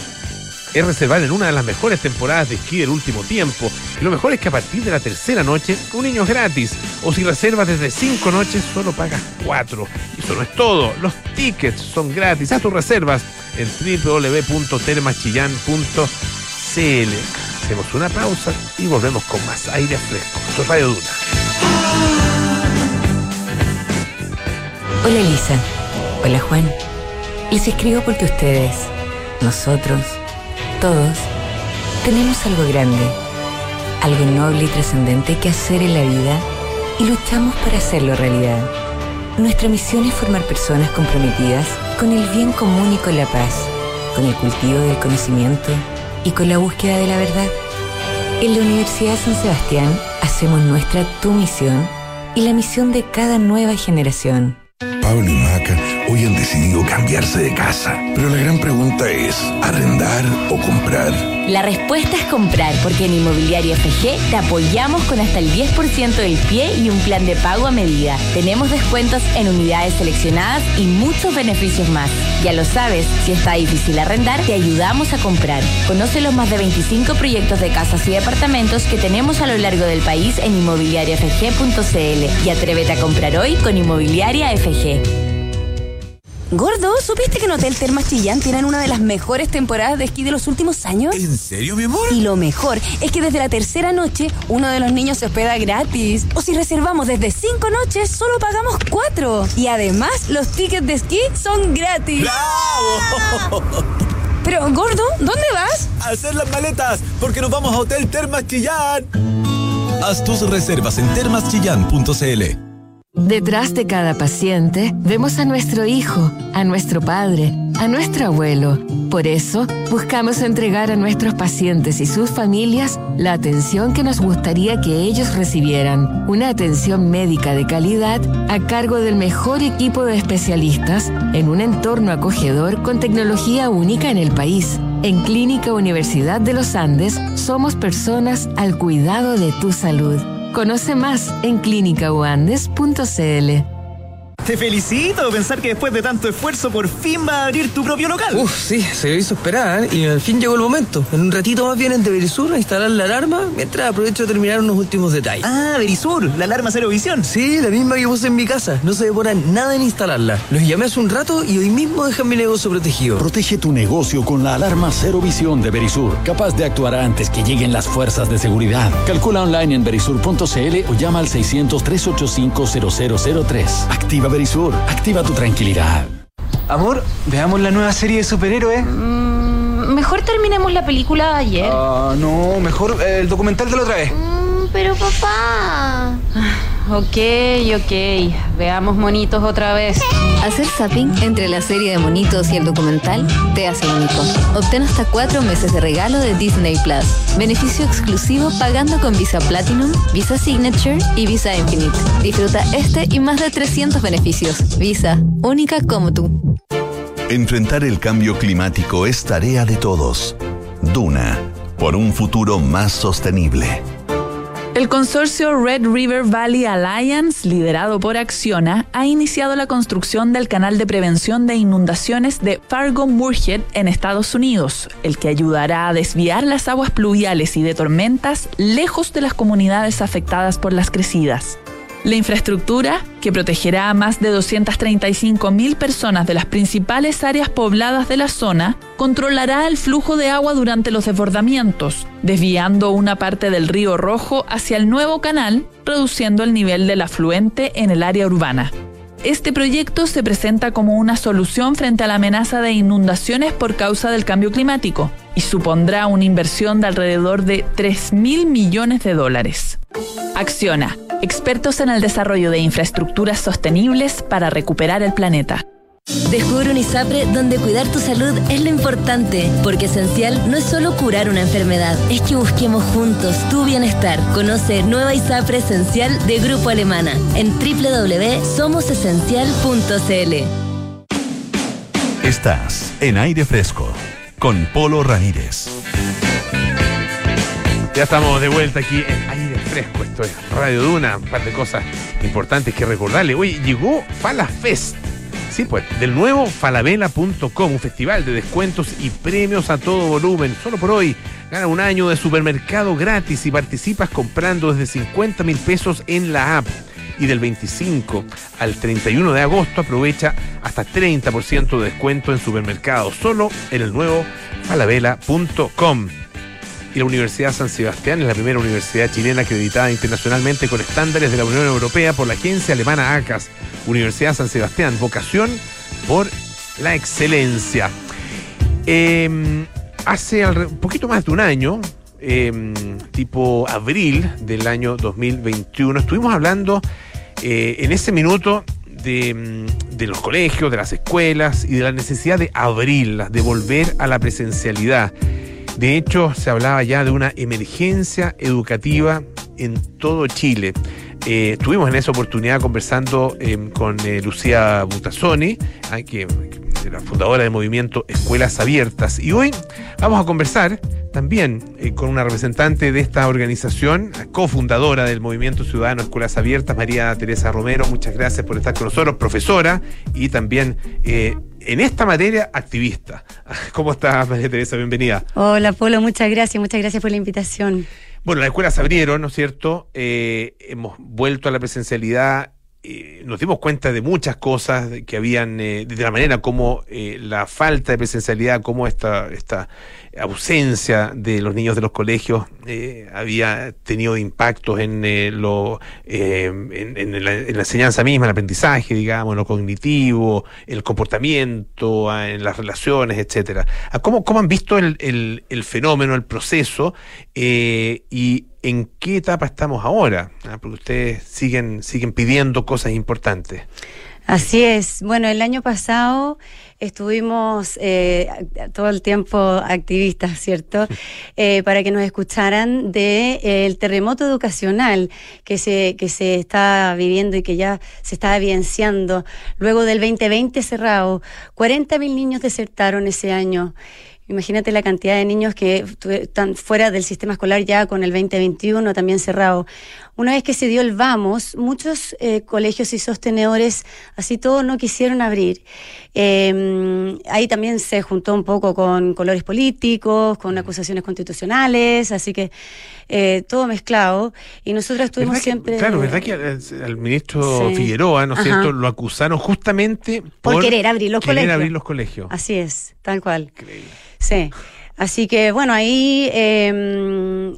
es reservar en una de las mejores temporadas de esquí del último tiempo. Y lo mejor es que a partir de la tercera noche, un niño es gratis. O si reservas desde cinco noches, solo pagas cuatro. Y eso no es todo. Los tickets son gratis. Haz tus reservas en www.termachillán.cl. Hacemos una pausa y volvemos con más aire fresco. Esto es Radio Duna. Hola Elisa. Hola Juan. Les escribo porque ustedes, nosotros, todos, tenemos algo grande, algo noble y trascendente que hacer en la vida y luchamos para hacerlo realidad. Nuestra misión es formar personas comprometidas con el bien común y con la paz, con el cultivo del conocimiento y con la búsqueda de la verdad. En la Universidad San Sebastián hacemos nuestra tu misión y la misión de cada nueva generación. Pablo y Maca hoy han decidido cambiarse de casa. Pero la gran pregunta es, ¿arrendar o comprar? La respuesta es comprar, porque en Inmobiliaria FG te apoyamos con hasta el 10% del pie y un plan de pago a medida. Tenemos descuentos en unidades seleccionadas y muchos beneficios más. Ya lo sabes, si está difícil arrendar, te ayudamos a comprar. Conoce los más de 25 proyectos de casas y departamentos que tenemos a lo largo del país en inmobiliariafg.cl y atrévete a comprar hoy con Inmobiliaria FG. Gordo, ¿supiste que en Hotel Termas Chillán tienen una de las mejores temporadas de esquí de los últimos años? ¿En serio, mi amor? Y lo mejor es que desde la tercera noche, uno de los niños se hospeda gratis. O si reservamos desde cinco noches, solo pagamos cuatro. Y además, los tickets de esquí son gratis. ¡Bravo! Pero, Gordo, ¿dónde vas? A hacer las maletas, porque nos vamos a Hotel Termas Chillán. Haz tus reservas en termaschillán.cl. Detrás de cada paciente vemos a nuestro hijo, a nuestro padre, a nuestro abuelo. Por eso, buscamos entregar a nuestros pacientes y sus familias la atención que nos gustaría que ellos recibieran. Una atención médica de calidad a cargo del mejor equipo de especialistas en un entorno acogedor con tecnología única en el país. En Clínica Universidad de los Andes somos personas al cuidado de tu salud. Conoce más en clínicauandes.cl. Te felicito, pensar que después de tanto esfuerzo por fin va a abrir tu propio local. Uf, sí, se hizo esperar ¿eh? y al fin llegó el momento. En un ratito más vienen de Verisur a instalar la alarma mientras aprovecho de terminar unos últimos detalles. Ah, Verisur, la alarma cero visión. Sí, la misma que puse en mi casa. No se demora nada en instalarla. Los llamé hace un rato y hoy mismo dejan mi negocio protegido. Protege tu negocio con la alarma cero visión de Verisur, capaz de actuar antes que lleguen las fuerzas de seguridad. Calcula online en verisur.cl o llama al 600 385 0003. Activa Verisur. Activa tu tranquilidad. Amor, veamos la nueva serie de superhéroes. Mm, mejor terminemos la película de ayer. Ah, no, mejor eh, el documental de la otra vez. Mm, pero papá. Ok, ok. Veamos monitos otra vez. Hacer zapping entre la serie de monitos y el documental te hace único. Obtén hasta cuatro meses de regalo de Disney Plus. Beneficio exclusivo pagando con Visa Platinum, Visa Signature y Visa Infinite. Disfruta este y más de 300 beneficios. Visa, única como tú. Enfrentar el cambio climático es tarea de todos. Duna, por un futuro más sostenible. El consorcio Red River Valley Alliance, liderado por Acciona, ha iniciado la construcción del canal de prevención de inundaciones de Fargo-Moorhead en Estados Unidos, el que ayudará a desviar las aguas pluviales y de tormentas lejos de las comunidades afectadas por las crecidas. La infraestructura, que protegerá a más de 235 mil personas de las principales áreas pobladas de la zona, controlará el flujo de agua durante los desbordamientos, desviando una parte del río Rojo hacia el nuevo canal, reduciendo el nivel del afluente en el área urbana. Este proyecto se presenta como una solución frente a la amenaza de inundaciones por causa del cambio climático y supondrá una inversión de alrededor de 3 mil millones de dólares. Acciona, expertos en el desarrollo de infraestructuras sostenibles para recuperar el planeta. Descubre un ISAPRE donde cuidar tu salud es lo importante, porque esencial no es solo curar una enfermedad, es que busquemos juntos tu bienestar. Conoce Nueva ISAPRE Esencial de Grupo Alemana en www.somosesencial.cl. Estás en aire fresco con Polo Ramírez. Ya estamos de vuelta aquí en aire fresco. Esto es Radio Duna. Un par de cosas importantes que recordarle. Hoy llegó Fala Fest. Sí, pues, del nuevo falabella.com, un festival de descuentos y premios a todo volumen. Solo por hoy, gana un año de supermercado gratis y participas comprando desde 50 mil pesos en la app. Y del 25 al 31 de agosto aprovecha hasta 30% de descuento en supermercados, solo en el nuevo falabella.com. Y la Universidad San Sebastián es la primera universidad chilena acreditada internacionalmente con estándares de la Unión Europea por la agencia alemana ACAS. Universidad San Sebastián, vocación por la excelencia. Eh, hace un poquito más de un año, eh, tipo abril del año 2021, estuvimos hablando eh, en ese minuto de, de, los colegios, de las escuelas y de la necesidad de abrirlas, de volver a la presencialidad. De hecho, se hablaba ya de una emergencia educativa en todo Chile. Eh, estuvimos en esa oportunidad conversando eh, con eh, Lucía Butazzoni, que, que la fundadora del movimiento Escuelas Abiertas. Y hoy vamos a conversar también con una representante de esta organización, cofundadora del Movimiento Ciudadano Escuelas Abiertas, María Teresa Romero. Muchas gracias por estar con nosotros, profesora y también en esta materia activista. ¿Cómo estás, María Teresa? Bienvenida. Hola, Polo, muchas gracias, muchas gracias por la invitación. Bueno, las escuelas se abrieron, ¿no es cierto? Eh, hemos vuelto a la presencialidad. Eh, nos dimos cuenta de muchas cosas que habían, eh, de la manera como eh, la falta de presencialidad, como esta, esta ausencia de los niños de los colegios eh, había tenido impactos en, eh, lo, eh, en, en la, en la enseñanza misma, el aprendizaje, digamos, en lo cognitivo, el comportamiento, ah, en las relaciones, etcétera. Ah, ¿Cómo, cómo han visto el, el, el fenómeno, el proceso eh, y en qué etapa estamos ahora? Ah, Porque ustedes siguen, siguen pidiendo cosas importantes. Así es. Bueno, el año pasado estuvimos eh, todo el tiempo activistas, ¿cierto? Eh, para que nos escucharan de eh, el terremoto educacional que se, que se está viviendo y que ya se está evidenciando. Luego del 2020 cerrado, 40.000 niños desertaron ese año. Imagínate la cantidad de niños que están fuera del sistema escolar ya con el 2021 también cerrado. Una vez que se dio el vamos, muchos eh, colegios y sostenedores, así todo, no quisieron abrir. Eh, ahí también se juntó un poco con colores políticos, con acusaciones constitucionales, así que eh, todo mezclado. Y nosotros estuvimos ¿Verdad que- siempre... claro, ¿verdad que al, al ministro Sí. Figueroa, ¿no es cierto?, lo acusaron justamente por, Por querer abrir los querer colegios. abrir los colegios. Así es, tal cual. Sí. Así que bueno, ahí eh,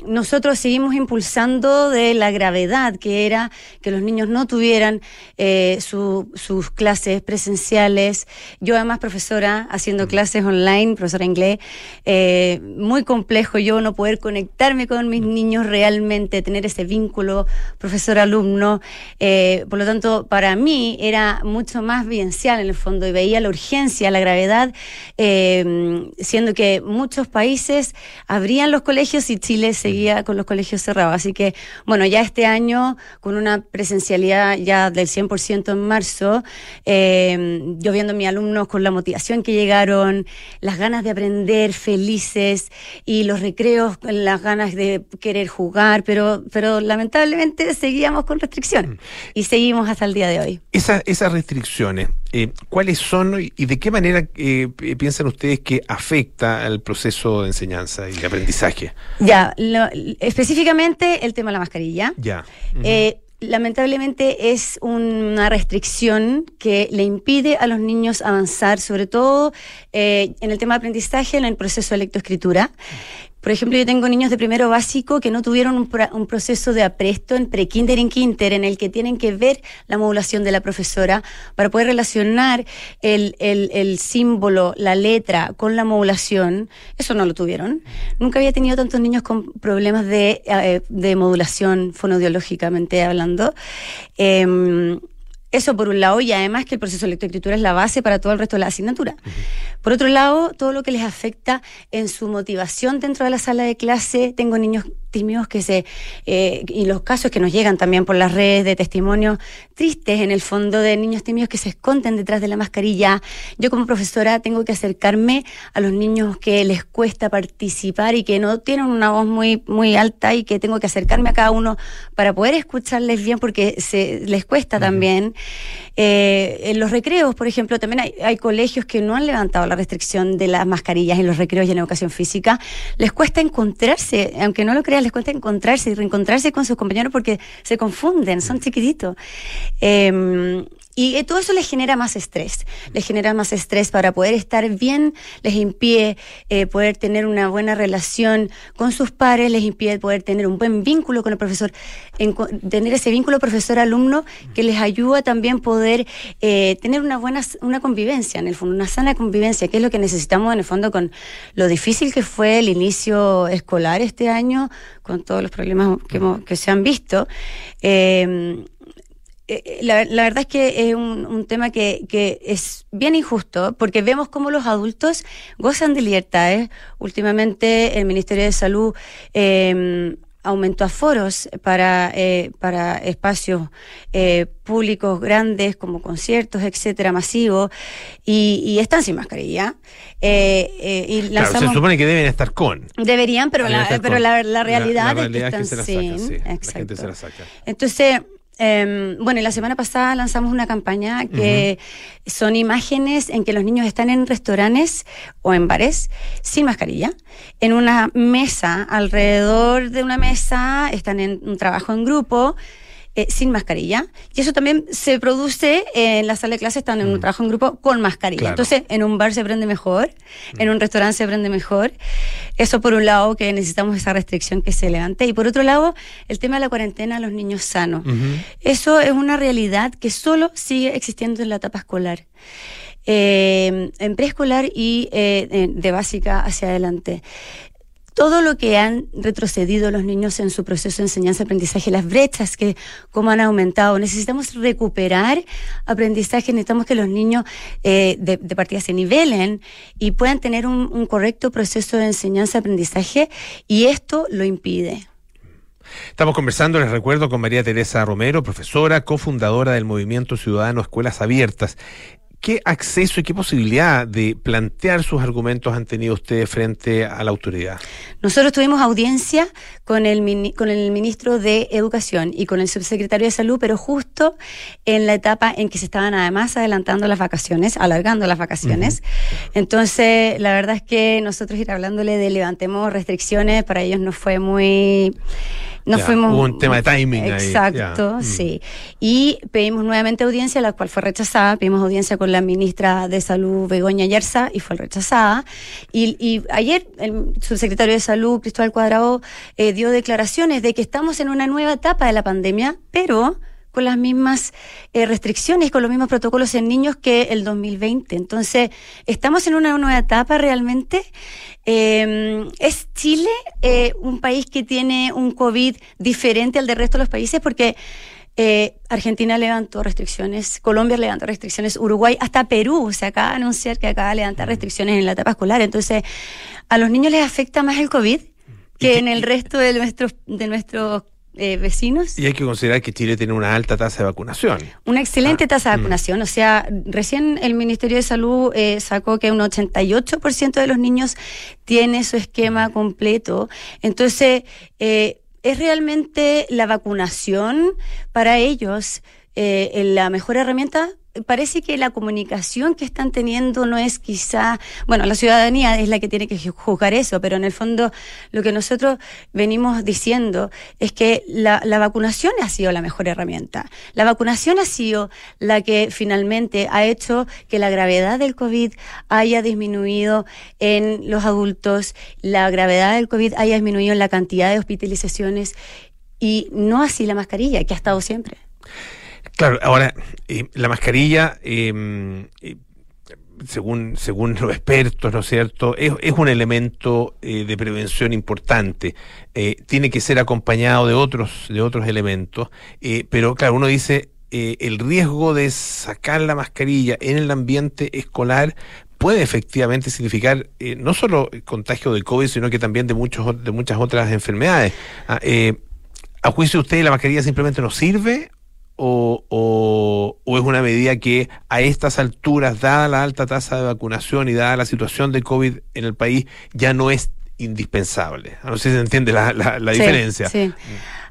nosotros seguimos impulsando de la gravedad que era que los niños no tuvieran eh, su- sus clases presenciales. Yo además profesora haciendo clases online, profesora inglés, eh, muy complejo yo no poder conectarme con mis niños realmente, tener ese vínculo profesor-alumno. Eh, por lo tanto, para mí era mucho más vivencial en el fondo y veía la urgencia, la gravedad, eh, siendo que muchos países abrían los colegios y Chile seguía con los colegios cerrados. Así que, bueno, ya este año, con una presencialidad ya del 100% en marzo, eh, yo viendo a mis alumnos con la motivación que llegaron, las ganas de aprender felices y los recreos las ganas de querer jugar, pero, pero lamentablemente seguíamos con restricción y seguimos hasta el día de hoy. Esa- esas restricciones, eh, ¿cuáles son y de qué manera eh, pi- piensan ustedes que afecta al proceso de enseñanza y de aprendizaje? Ya, lo- específicamente el tema de la mascarilla. Ya. Eh, lamentablemente es una restricción que le impide a los niños avanzar, sobre todo eh, en el tema de aprendizaje, en el proceso de lectoescritura. Por ejemplo, yo tengo niños de primero básico que no tuvieron un, pra- un proceso de apresto en pre-kinder en kinder, en el que tienen que ver la modulación de la profesora para poder relacionar el, el- el símbolo, la letra con la modulación. Eso no lo tuvieron. Nunca había tenido tantos niños con problemas de, eh, de modulación fonodiológicamente hablando. Em, eso por un lado, y además que el proceso de lectoescritura es la base para todo el resto de la asignatura. Por otro lado, todo lo que les afecta en su motivación dentro de la sala de clase. Tengo niños tímidos que se, eh, y los casos que nos llegan también por las redes de testimonios tristes en el fondo de niños tímidos que se esconden detrás de la mascarilla. Yo como profesora tengo que acercarme a los niños que les cuesta participar y que no tienen una voz muy, muy alta y que tengo que acercarme a cada uno para poder escucharles bien porque se les cuesta también. Eh, en los recreos, por ejemplo, también hay, colegios que no han levantado la restricción de las mascarillas en los recreos y en educación física. Les cuesta encontrarse, aunque no lo crean, les cuesta encontrarse y reencontrarse con sus compañeros porque se confunden, son chiquititos. Eh, y eh, todo eso les genera más estrés, les genera más estrés para poder estar bien, les impide eh, poder tener una buena relación con sus pares, les impide poder tener un buen vínculo con el profesor, enco- tener ese vínculo profesor-alumno que les ayuda también poder eh, tener una buena una convivencia, en el fondo, una sana convivencia, que es lo que necesitamos en el fondo con lo difícil que fue el inicio escolar este año, con todos los problemas que, hemos- que se han visto. Eh, eh, la, la verdad es que es un, un tema que, que es bien injusto porque vemos cómo los adultos gozan de libertades. Últimamente el Ministerio de Salud eh, aumentó aforos para, eh, para espacios eh, públicos grandes como conciertos, etcétera, masivos, y, y están sin mascarilla. Eh, eh, y Claro, lanzamos... se supone que deben estar con. Deberían, pero, la, pero la, la realidad la es que están se sin. saca, sí, la Exacto. gente se la saca. Entonces, eh, bueno, la semana pasada lanzamos una campaña que son imágenes en que los niños están en restaurantes o en bares sin mascarilla, en una mesa, alrededor de una mesa, están en un trabajo en grupo. Eh, sin mascarilla. Y eso también se produce en la sala de clase, están en un trabajo en grupo con mascarilla. Claro. Entonces, en un bar se aprende mejor, en un restaurante se aprende mejor. Eso por un lado, que necesitamos esa restricción que se levante. Y por otro lado, el tema de la cuarentena a los niños sanos. Eso es una realidad que solo sigue existiendo en la etapa escolar. Eh, en preescolar y eh, de básica hacia adelante. Todo lo que han retrocedido los niños en su proceso de enseñanza-aprendizaje, las brechas que cómo han aumentado, necesitamos recuperar aprendizaje, necesitamos que los niños eh, de, de partida se nivelen y puedan tener un, un correcto proceso de enseñanza-aprendizaje y esto lo impide. Estamos conversando, les recuerdo, con María Teresa Romero, profesora, cofundadora del Movimiento Ciudadano Escuelas Abiertas. ¿Qué acceso y qué posibilidad de plantear sus argumentos han tenido ustedes frente a la autoridad? Nosotros tuvimos audiencia con el, con el ministro de Educación y con el subsecretario de Salud, pero justo en la etapa en que se estaban además adelantando las vacaciones, alargando las vacaciones. Entonces, la verdad es que nosotros ir hablándole de levantemos restricciones, para ellos no fue muy... No Ya, fuimos... hubo un tema de timing ahí, Exacto. Mm. sí. Y pedimos nuevamente audiencia, la cual fue rechazada. Pedimos audiencia con la ministra de Salud, Begoña Yerza, y fue rechazada. Y, y ayer el subsecretario de Salud, Cristóbal Cuadrado, eh, dio declaraciones de que estamos en una nueva etapa de la pandemia, pero con las mismas eh, restricciones, con los mismos protocolos en niños que el 2020. Entonces, estamos en una nueva etapa realmente. Eh, ¿Es Chile eh, un país que tiene un COVID diferente al del resto de los países? Porque eh, Argentina levantó restricciones, Colombia levantó restricciones, Uruguay, hasta Perú se acaba de anunciar que acaba de levantar restricciones en la etapa escolar. Entonces, ¿a los niños les afecta más el COVID que en el resto de nuestros, de nuestros eh, vecinos? Y hay que considerar que Chile tiene una alta tasa de vacunación. Una excelente Ah, tasa de mm. vacunación. O sea, recién el Ministerio de Salud eh, sacó que un 88% de los niños tiene su esquema completo. Entonces, eh, es realmente la vacunación para ellos eh, la mejor herramienta. Parece que la comunicación que están teniendo no es quizá, bueno, la ciudadanía es la que tiene que ju- juzgar eso, pero en el fondo lo que nosotros venimos diciendo es que la, la vacunación ha sido la mejor herramienta. La vacunación ha sido la que finalmente ha hecho que la gravedad del COVID haya disminuido en los adultos, la gravedad del COVID haya disminuido en la cantidad de hospitalizaciones y no así la mascarilla, que ha estado siempre. Claro, ahora, eh, la mascarilla, eh, eh, según, según los expertos, ¿no es cierto?, es, un elemento de prevención importante. Tiene que ser acompañado de otros, de otros elementos. pero claro, uno dice, el riesgo de sacar la mascarilla en el ambiente escolar puede efectivamente significar no solo el contagio de COVID, sino que también de, muchos, de muchas otras enfermedades. Ah, ¿A juicio de usted la mascarilla simplemente no sirve o, o- o es una medida que a estas alturas, dada la alta tasa de vacunación y dada la situación de COVID en el país, ya no es indispensable? No sé si se entiende la, la- la Sí, diferencia. sí.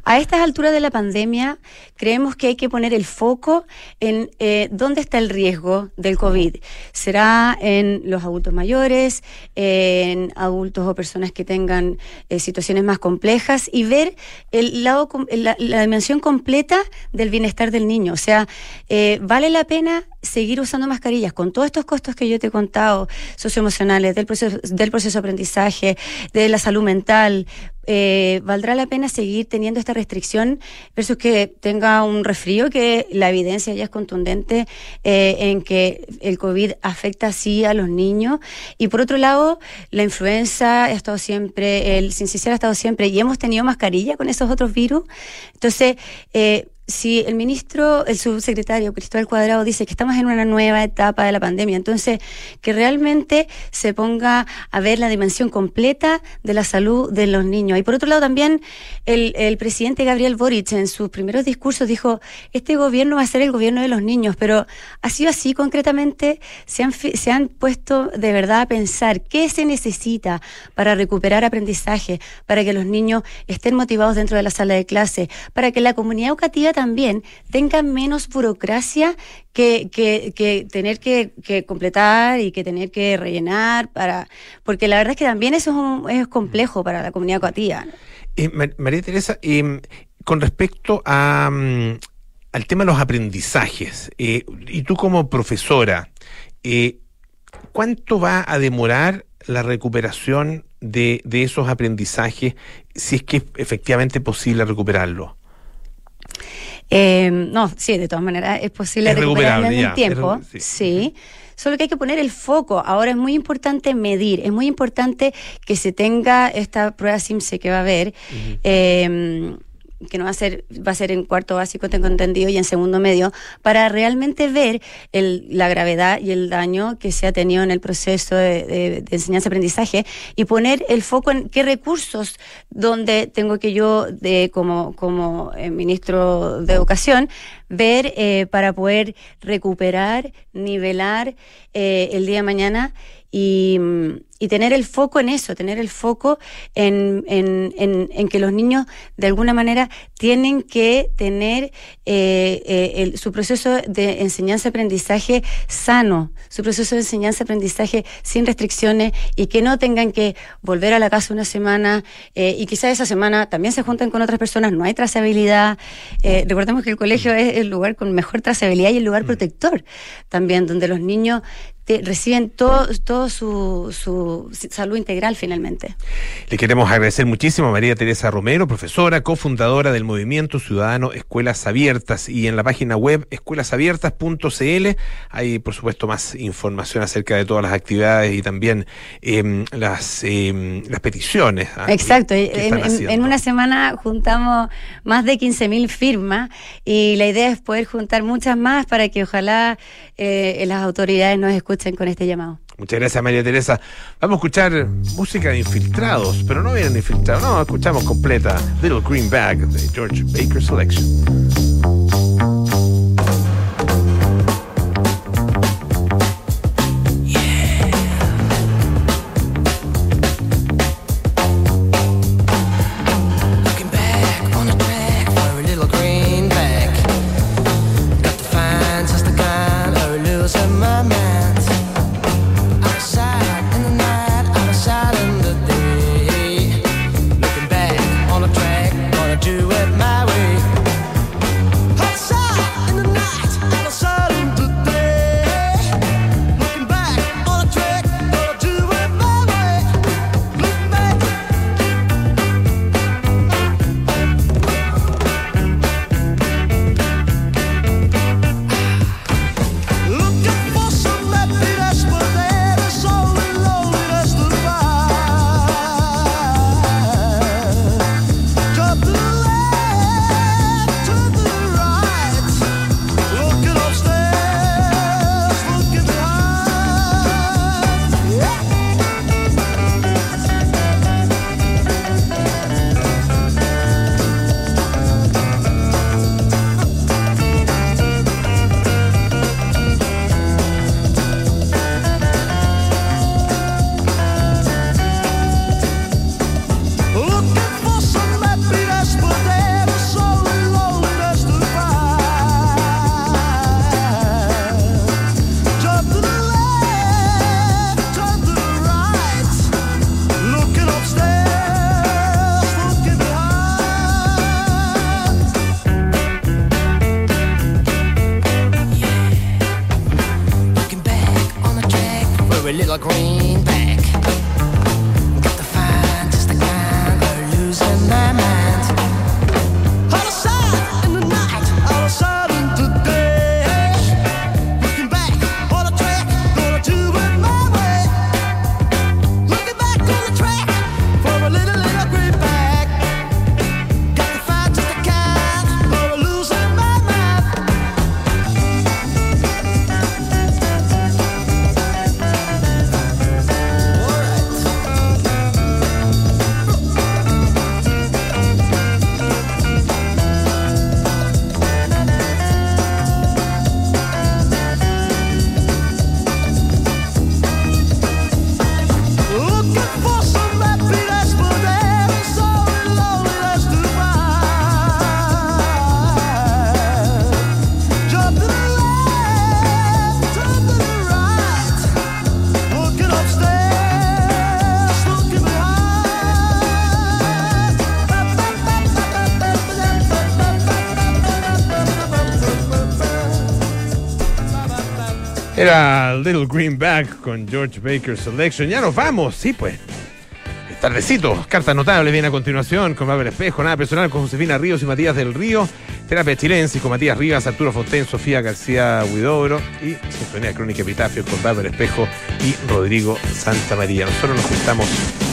A estas alturas de la pandemia, creemos que hay que poner el foco en eh, dónde está el riesgo del COVID. ¿Será en los adultos mayores, en adultos o personas que tengan eh, situaciones más complejas y ver el lado, la dimensión completa del bienestar del niño? O sea, eh, ¿vale la pena seguir usando mascarillas con todos estos costos que yo te he contado, socioemocionales, del proceso, del proceso de aprendizaje, de la salud mental? Eh, ¿valdrá la pena seguir teniendo esta restricción versus que tenga un resfrío que la evidencia ya es contundente eh, en que el COVID afecta así a los niños? Y por otro lado, la influenza ha estado siempre, el sincicial ha estado siempre y hemos tenido mascarilla con esos otros virus. Entonces, eh, si el ministro, el subsecretario Cristóbal Cuadrado dice que estamos en una nueva etapa de la pandemia, entonces que realmente se ponga a ver la dimensión completa de la salud de los niños. Y por otro lado también el, el presidente Gabriel Boric en sus primeros discursos dijo, este gobierno va a ser el gobierno de los niños, pero ha sido así concretamente, se han, se han puesto de verdad a pensar qué se necesita para recuperar aprendizaje, para que los niños estén motivados dentro de la sala de clase, para que la comunidad educativa también tenga menos burocracia que, que, tener que, completar y que tener que rellenar, para porque la verdad es que también eso es, un- es complejo para la comunidad Ma- María Teresa, eh, con respecto a, mm, al tema de los aprendizajes, eh, y tú como profesora, eh, ¿cuánto va a demorar la recuperación de, de esos aprendizajes si es que es efectivamente posible recuperarlo? Eh, no, sí, de todas maneras es posible Es recuperarlo en el tiempo. es re- sí. Solo que hay que poner el foco. Ahora es muy importante medir, es muy importante que se tenga esta prueba SIMSE que va a haber. eh, que no va a ser, va a ser en cuarto básico, tengo entendido, y en segundo medio, para realmente ver el- la gravedad y el daño que se ha tenido en el proceso de, de- de enseñanza-aprendizaje y poner el foco en qué recursos donde tengo que yo, de, como, como eh, ministro de Educación, ver eh, para poder recuperar, nivelar eh, el día de mañana y, mm, y tener el foco en eso, tener el foco en, en, en, en que los niños de alguna manera tienen que tener eh, eh, el- su proceso de enseñanza-aprendizaje sano, su proceso de enseñanza-aprendizaje sin restricciones y que no tengan que volver a la casa una semana eh, y quizás esa semana también se juntan con otras personas, no hay trazabilidad. Eh, recordemos que el colegio es el lugar con mejor trazabilidad y el lugar protector también, donde los niños te- reciben todo, todo su, su salud integral finalmente. Le queremos agradecer muchísimo a María Teresa Romero, profesora, cofundadora del Movimiento Ciudadano Escuelas Abiertas y en la página web escuelasabiertas.cl hay por supuesto más información acerca de todas las actividades y también em, las, em, las peticiones. ah, Exacto, que en- haciendo. en una semana juntamos más de 15.000 firmas y la idea es poder juntar muchas más para que ojalá eh, las autoridades nos escuchen este. Muchas gracias María Teresa. Vamos a escuchar música de infiltrados, pero no vienen infiltrados, no, escuchamos completa Little Green Bag de George Baker Selection. Era Little Greenback con George Baker Selection. Ya nos vamos, sí, pues. Es Tardecito, cartas notables viene a continuación con Pablo Espejo, nada personal con Josefina Ríos y Matías del Río, Terapia Chilense con Matías Rivas, Arturo Fonten, Sofía García Huidobro y Sinfonía Crónica Epitafio con Pablo Espejo y Rodrigo Santa María. Nosotros nos juntamos